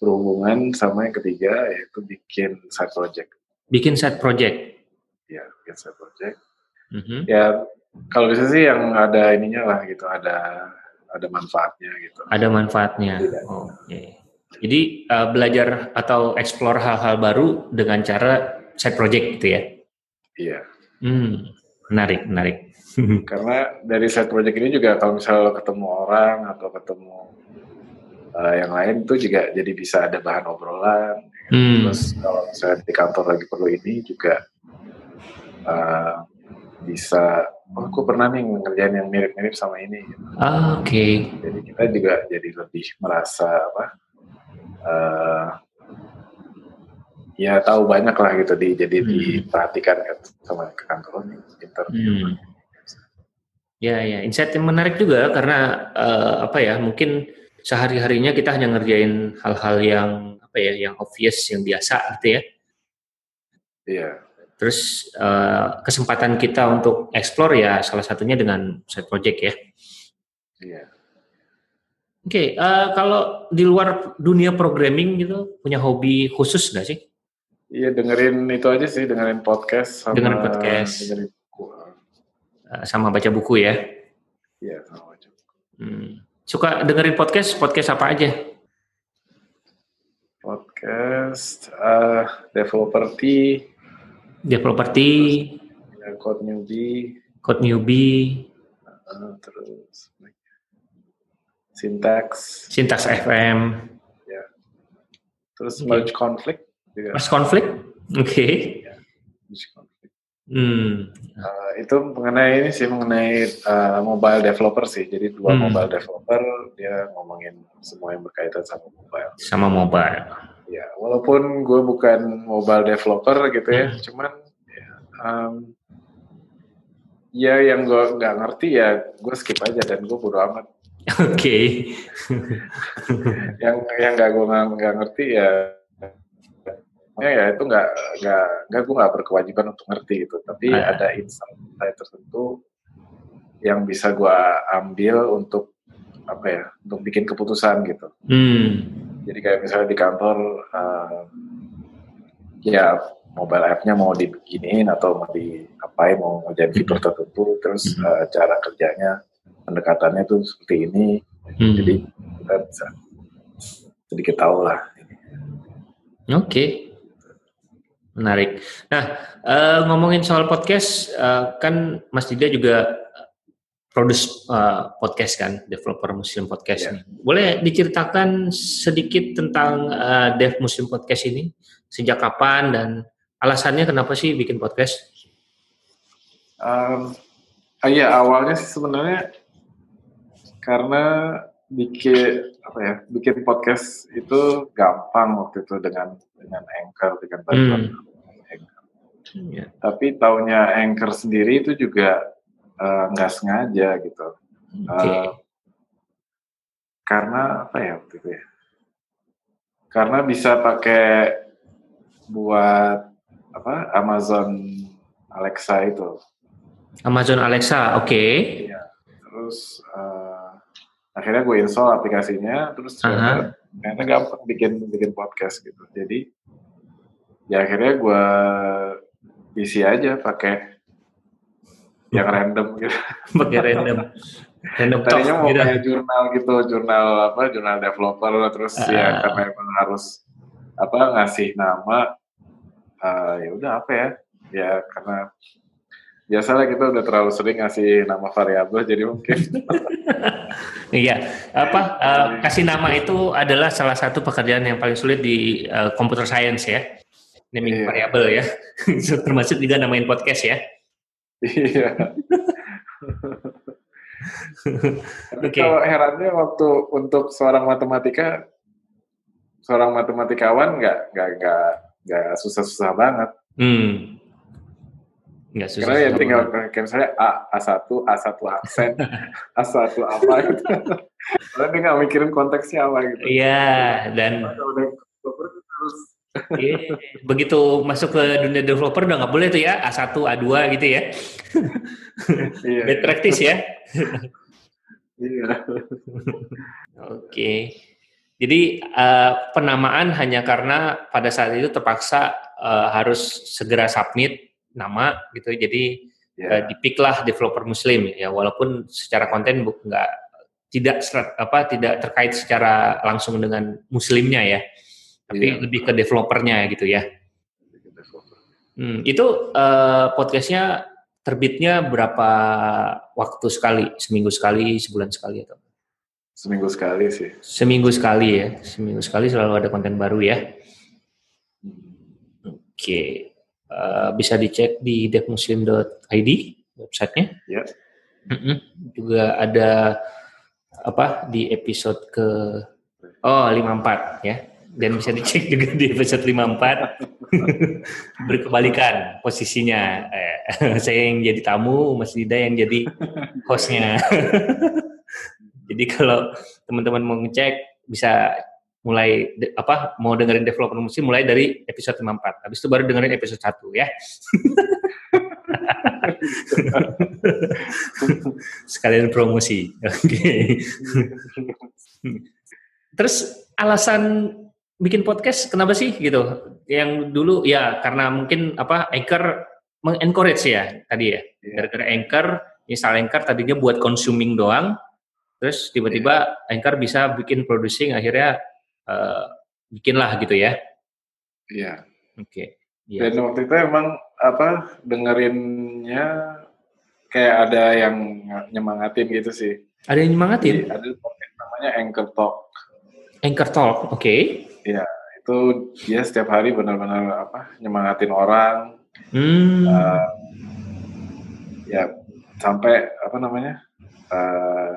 berhubungan sama yang ketiga yaitu bikin side project. Bikin side project. Ya, bikin side project. Mm-hmm. Ya kalau bisa sih yang ada ininya lah gitu, ada ada manfaatnya gitu. Ada manfaatnya. Oke. Okay. Jadi uh, belajar atau explore hal-hal baru dengan cara side project gitu ya? Iya. Hmm, menarik, menarik. Karena dari side project ini juga kalau misalnya ketemu orang atau ketemu uh, yang lain tuh juga jadi bisa ada bahan obrolan. Hmm. Terus kalau misalnya di kantor lagi perlu ini juga uh, bisa, oh, aku pernah nih ngerjain yang mirip-mirip sama ini. Gitu. Ah, Oke. Okay. Jadi kita juga jadi lebih merasa apa? uh, ya tahu banyak lah gitu di jadi hmm. diperhatikan kan sama ke kantor pinter hmm. ya ya insight yang menarik juga karena uh, apa ya mungkin sehari harinya kita hanya ngerjain hal-hal yang apa ya yang obvious yang biasa gitu ya iya terus uh, kesempatan kita untuk explore ya salah satunya dengan side project ya iya Oke, okay, uh, kalau di luar dunia programming gitu, punya hobi khusus nggak sih? Iya dengerin itu aja sih, dengerin podcast sama dengerin podcast. Dengerin buku. Uh, sama baca buku ya. Iya, sama baca buku. Hmm. Suka dengerin podcast, podcast apa aja? Podcast uh, Developer T. Developer T. Ya, Code Newbie. Code Newbie. Uh, terus Syntax. Syntax FM. Ya. Terus okay. Merge Conflict juga. Mas konflik? Oke. Okay. Ya, konflik. Hmm. Uh, itu mengenai ini sih mengenai uh, mobile developer sih. Jadi dua hmm. mobile developer dia ngomongin semua yang berkaitan sama mobile. Sama mobile. Ya, walaupun gue bukan mobile developer gitu ya, hmm. cuman ya, um, ya yang gue nggak ngerti ya gue skip aja dan gue bodo amat. Oke. Okay. yang yang nggak gue nggak ngerti ya ya, ya itu nggak nggak nggak gue nggak berkewajiban untuk ngerti gitu tapi ah. ada insight tertentu yang bisa gue ambil untuk apa ya untuk bikin keputusan gitu hmm. jadi kayak misalnya di kantor uh, ya mobile app-nya mau dibikinin atau mau diapain mau ngerjain fitur hmm. tertentu terus uh, cara kerjanya pendekatannya tuh seperti ini hmm. jadi kita bisa sedikit tahu lah oke okay. Menarik. Nah, uh, ngomongin soal podcast, uh, kan Mas Dida juga produce uh, podcast kan, developer Muslim podcast yeah. nih. Boleh diceritakan sedikit tentang uh, Dev Muslim podcast ini? Sejak kapan dan alasannya kenapa sih bikin podcast? Um, iya awalnya sih sebenarnya karena bikin apa ya bikin podcast itu gampang waktu itu dengan dengan anchor dengan bantuan hmm. Yeah. Tapi taunya anchor sendiri itu juga eh, nggak uh, sengaja gitu. Okay. Uh, karena apa ya waktu itu ya? Karena bisa pakai buat apa Amazon Alexa itu. Amazon Alexa, oke. Okay. Ya, terus uh, akhirnya gue install aplikasinya terus uh-huh. ternyata gampang bikin bikin podcast gitu jadi ya akhirnya gue isi aja pakai yang random gitu. Pakai random. Random tadinya mau gitu. kayak jurnal gitu jurnal apa jurnal developer terus uh. ya karena emang harus apa ngasih nama uh, ya udah apa ya? Ya karena biasalah kita udah terlalu sering ngasih nama variabel jadi mungkin. Iya apa uh, kasih nama itu adalah salah satu pekerjaan yang paling sulit di uh, computer science ya naming iya. variabel ya termasuk juga namain podcast ya iya okay. kalau herannya waktu untuk seorang matematika seorang matematikawan nggak nggak nggak nggak susah-susah banget hmm Nggak susah. Karena ya tinggal kayak misalnya A, A1, A1 aksen, A1 apa gitu. Karena dia nggak mikirin konteksnya apa gitu. Iya, dan Iya, begitu masuk ke dunia developer udah nggak boleh tuh ya A1, A2 gitu ya. iya. Bad practice ya. iya. Oke. Jadi uh, penamaan hanya karena pada saat itu terpaksa uh, harus segera submit nama gitu jadi yeah. Uh, dipiklah developer muslim ya walaupun secara konten nggak tidak apa tidak terkait secara langsung dengan muslimnya ya tapi yeah. lebih ke developernya gitu ya hmm, itu uh, podcastnya terbitnya berapa waktu sekali seminggu sekali sebulan sekali atau seminggu sekali sih seminggu sekali ya seminggu sekali selalu ada konten baru ya hmm. oke okay. Uh, bisa dicek di devmuslim.id websitenya. Ya. Mm-hmm. Juga ada apa di episode ke oh 54 ya. Dan bisa dicek juga di episode 54 berkebalikan posisinya. Eh, saya yang jadi tamu Mas Dida yang jadi hostnya. Jadi kalau teman-teman mau ngecek bisa mulai de, apa mau dengerin developer musik mulai dari episode 54 habis itu baru dengerin episode 1 ya. Sekalian promosi. Oke. Okay. terus alasan bikin podcast kenapa sih gitu? Yang dulu ya karena mungkin apa Anchor mengencourage ya tadi ya. Iya. Gara-gara Anchor, install Anchor tadinya buat consuming doang. Terus tiba-tiba yeah. Anchor bisa bikin producing akhirnya uh, bikinlah gitu ya. Iya. Oke. Okay. Yeah. Dan waktu itu emang apa dengerinnya kayak ada yang nyemangatin gitu sih. Ada yang nyemangatin? Jadi, ada namanya Anchor Talk. Anchor Talk, oke. Okay. Itu dia setiap hari benar-benar apa nyemangatin orang. Hmm. Uh, ya sampai apa namanya? Uh,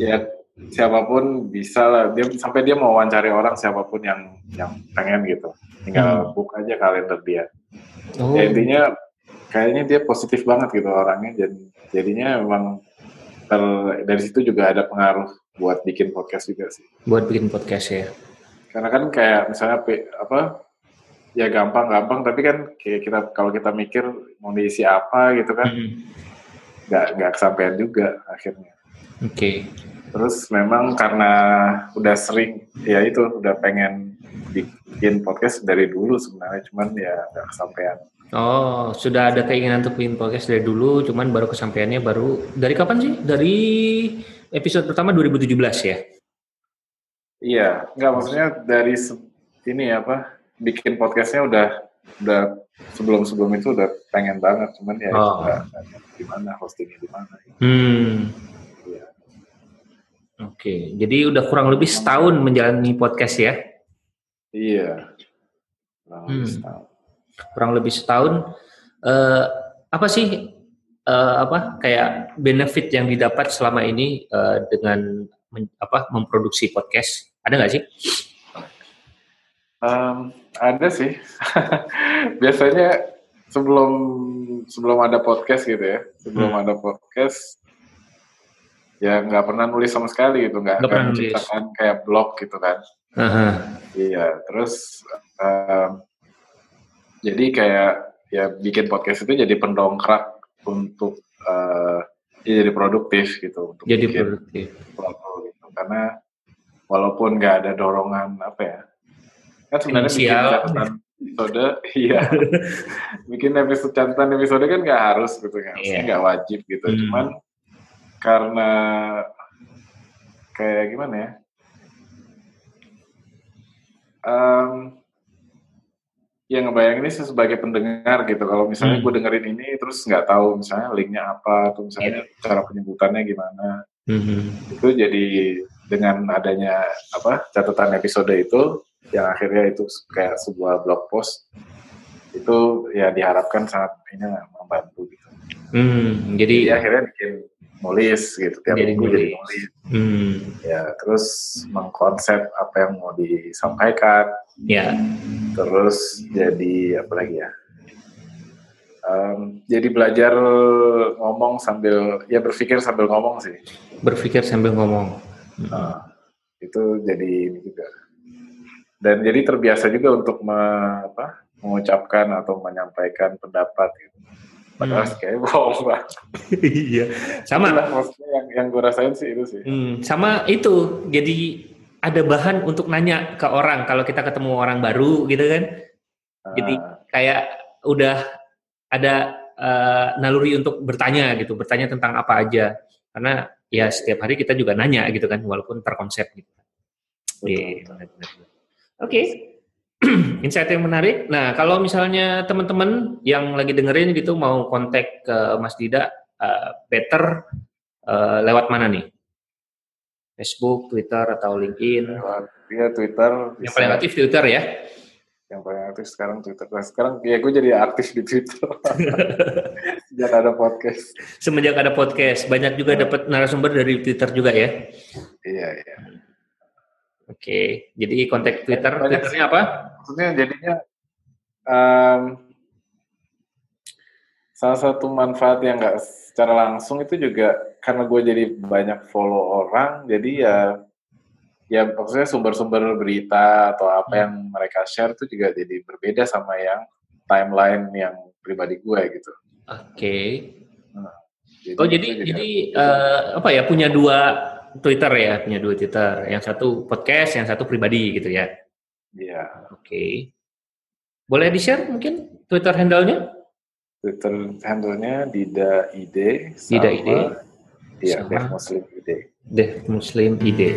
ya siapa pun bisa lah dia sampai dia mau wawancari orang siapa pun yang yang pengen gitu tinggal hmm. buka aja kalender dia oh. ya intinya kayaknya dia positif banget gitu orangnya jadi jadinya memang ter, dari situ juga ada pengaruh buat bikin podcast juga sih buat bikin podcast ya karena kan kayak misalnya apa ya gampang-gampang tapi kan kayak kita kalau kita mikir mau diisi apa gitu kan mm-hmm. nggak mm -hmm. nggak kesampaian juga akhirnya oke okay. terus memang karena udah sering ya itu udah pengen bikin podcast dari dulu sebenarnya cuman ya nggak kesampaian Oh, sudah ada keinginan untuk bikin podcast dari dulu, cuman baru kesampaiannya baru dari kapan sih? Dari episode pertama 2017 ya? Iya, nggak maksudnya dari ini apa bikin podcastnya udah udah sebelum sebelum itu udah pengen banget, cuman ya oh. di mana hostingnya di mana. Hmm. Iya. Oke, jadi udah kurang lebih setahun menjalani podcast ya? Iya, kurang hmm. lebih setahun. Kurang lebih setahun. Uh, apa sih uh, apa kayak benefit yang didapat selama ini uh, dengan men, apa memproduksi podcast? Ada nggak sih? Um, ada sih. Biasanya sebelum sebelum ada podcast gitu ya, sebelum hmm. ada podcast ya nggak pernah nulis sama sekali gitu, nggak akan menciptakan kayak blog gitu kan. Uh-huh. Iya, terus um, jadi kayak ya bikin podcast itu jadi pendongkrak untuk uh, ya jadi produktif gitu untuk jadi produktif. Karena walaupun nggak ada dorongan apa ya kan sebenarnya bikin catatan episode iya bikin episode catatan episode kan nggak harus gitu kan yeah. nggak wajib gitu hmm. cuman karena kayak gimana ya um, ya ngebayangin ini sebagai pendengar gitu kalau misalnya hmm. gue dengerin ini terus nggak tahu misalnya linknya apa atau misalnya yeah. cara penyebutannya gimana hmm. itu jadi dengan adanya apa catatan episode itu yang akhirnya itu kayak sebuah blog post itu ya diharapkan sangat ini membantu gitu. Hmm, jadi, jadi akhirnya bikin nulis gitu tiap jadi minggu jadi nulis. hmm. ya terus mengkonsep apa yang mau disampaikan. Ya. Terus jadi apa lagi ya um, jadi belajar ngomong sambil ya berpikir sambil ngomong sih berpikir sambil ngomong uh, itu jadi ini juga dan jadi terbiasa juga untuk me, apa, mengucapkan atau menyampaikan pendapat gitu Padahal hmm. kayak bohong banget. iya. Sama. lah maksudnya yang yang gue rasain sih itu sih. Hmm. Sama itu. Jadi ada bahan untuk nanya ke orang kalau kita ketemu orang baru gitu kan. Ah. Jadi kayak udah ada uh, naluri untuk bertanya gitu, bertanya tentang apa aja. Karena ya setiap hari kita juga nanya gitu kan, walaupun terkonsep gitu. Iya. Oke. Okay. insight yang menarik. Nah, kalau misalnya teman-teman yang lagi dengerin gitu mau kontak ke Mas Dida, uh, better uh, lewat mana nih? Facebook, Twitter, atau LinkedIn? Iya, Twitter. Yang paling aktif Twitter ya? Yang paling aktif sekarang Twitter. Nah, sekarang ya gue jadi aktif di Twitter. Sejak ada podcast. Semenjak ada podcast. Banyak juga dapat narasumber dari Twitter juga ya? Iya, iya. Oke, jadi kontak Twitter, Banyak, Twitternya apa? Maksudnya jadinya um, salah satu manfaat yang nggak secara langsung itu juga karena gue jadi banyak follow orang, jadi ya ya maksudnya sumber-sumber berita atau apa hmm. yang mereka share itu juga jadi berbeda sama yang timeline yang pribadi gue gitu. Oke. Okay. Nah, jadi oh jadi jadi uh, apa ya punya dua Twitter ya, punya dua Twitter. Yang satu podcast, yang satu pribadi gitu ya. Iya. Oke. Okay. Boleh di-share mungkin Twitter handle-nya? Twitter handle-nya Dida Ide Dida Ide. Iya, Dev Muslim Ide. Dev Muslim Ide.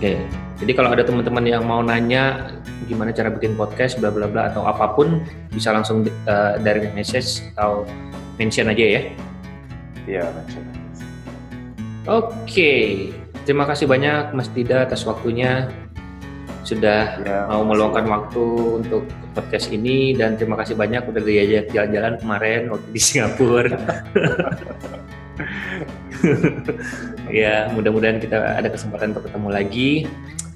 Oke. Okay. Jadi kalau ada teman-teman yang mau nanya gimana cara bikin podcast bla bla bla atau apa pun bisa langsung uh, direct message atau mention aja ya. Iya, mention. Oke, terima kasih banyak Mas Dida atas waktunya sudah ya, mau meluangkan waktu untuk podcast ini dan terima kasih banyak udah diajak jalan-jalan kemarin waktu di Singapura. ya, mudah-mudahan kita ada kesempatan untuk ketemu lagi.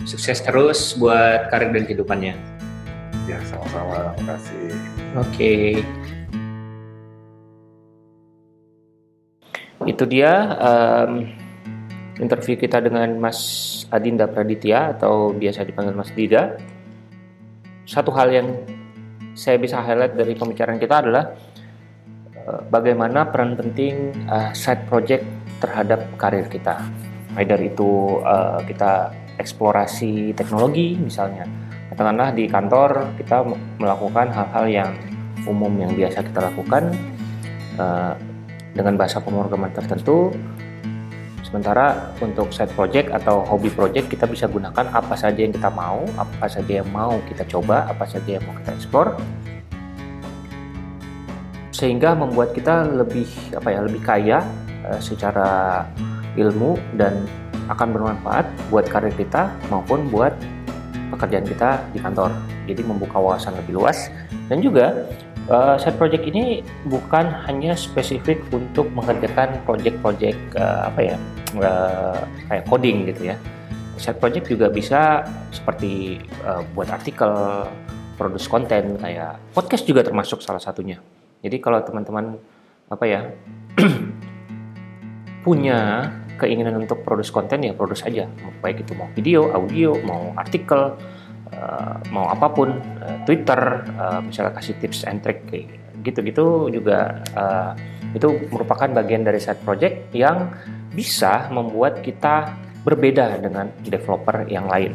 Sukses terus buat karir dan kehidupannya. Ya, sama-sama. Terima kasih. Oke. Okay. itu dia um, interview kita dengan Mas Adinda Praditya atau biasa dipanggil Mas Dida. Satu hal yang saya bisa highlight dari pembicaraan kita adalah bagaimana peran penting uh, side project terhadap karir kita. Either itu uh, kita eksplorasi teknologi misalnya, katakanlah di kantor kita melakukan hal-hal yang umum yang biasa kita lakukan uh, dengan bahasa pemrograman tertentu. Sementara untuk side project atau hobi project kita bisa gunakan apa saja yang kita mau, apa saja yang mau kita coba, apa saja yang mau kita explore. Sehingga membuat kita lebih apa ya, lebih kaya uh, secara ilmu dan akan bermanfaat buat karir kita maupun buat pekerjaan kita di kantor. Jadi membuka wawasan lebih luas dan juga Uh, side project ini bukan hanya spesifik untuk mengerjakan project-project uh, apa ya uh, kayak coding gitu ya. Side project juga bisa seperti uh, buat artikel, produce konten kayak podcast juga termasuk salah satunya. Jadi kalau teman-teman apa ya punya keinginan untuk produce konten ya produce aja, baik itu mau video, audio, mau artikel, uh, mau apa pun uh, Twitter uh, misalnya kasih tips and trick gitu-gitu juga itu merupakan bagian dari side project yang bisa membuat kita berbeda dengan developer yang lain.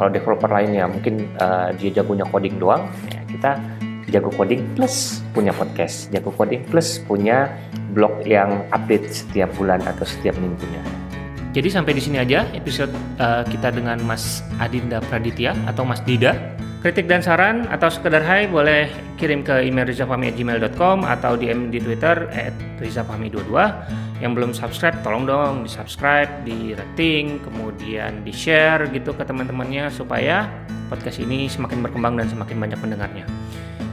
Kalau developer lain ya mungkin uh, dia jagonya coding doang, ya kita jago coding plus punya podcast, jago coding plus punya blog yang update setiap bulan atau setiap minggunya. Jadi sampai di sini aja episode uh, kita dengan Mas Adinda Praditya atau Mas Dida. Kritik dan saran atau sekedar hai boleh kirim ke email rizafahmi@gmail.com atau DM di Twitter @rizafahmi22. Yang belum subscribe tolong dong di subscribe, di rating, kemudian di share gitu ke teman-temannya supaya podcast ini semakin berkembang dan semakin banyak pendengarnya.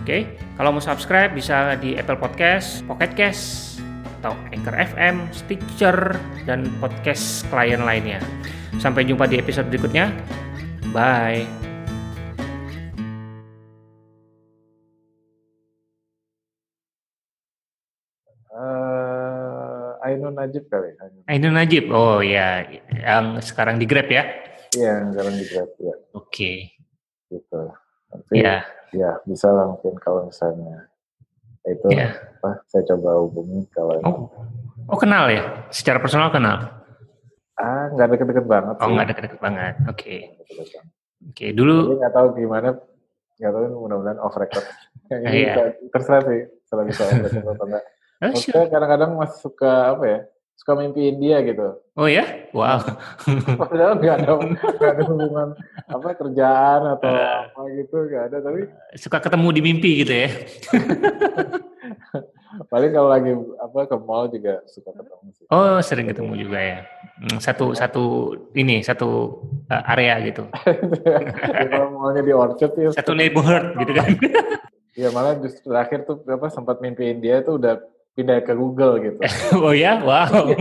Oke, kalau mau subscribe bisa di Apple Podcast, Pocket Cast, atau Anchor FM, Stitcher, dan podcast klien lainnya. Sampai jumpa di episode berikutnya. Bye. Uh, Ainun Najib kali. Ainun Najib, oh ya, yang sekarang di Grab ya? Iya, yang sekarang di Grab ya. Oke. Okay. Gitu. Nanti, ya. Ya bisa lah mungkin kalau misalnya. Itu yeah. apa saya coba hubungi kalau oh. oh kenal ya? Secara personal kenal? Ah nggak deket-deket banget oh nggak deket-deket banget. Oke. Okay. oke okay, dulu nggak tahu gimana nggak tahu mudah-mudahan off record. Yang ini yeah. terserah sih selalu bisa off record atau enggak oh, kadang-kadang masih suka apa ya suka mimpiin dia gitu. Oh ya? Wow. Padahal nggak ada ada hubungan apa kerjaan atau uh, apa gitu nggak ada tapi suka ketemu di mimpi gitu ya. Paling kalau lagi apa ke mall juga suka ketemu sih. Oh sering ketemu juga ya. Hmm, satu satu ini satu uh, area gitu. ya, kalau mallnya di Orchard ya. Satu neighborhood gitu kan. Iya malah justru terakhir tuh apa sempat mimpiin dia tuh udah pindah ke Google gitu. oh ya, wow.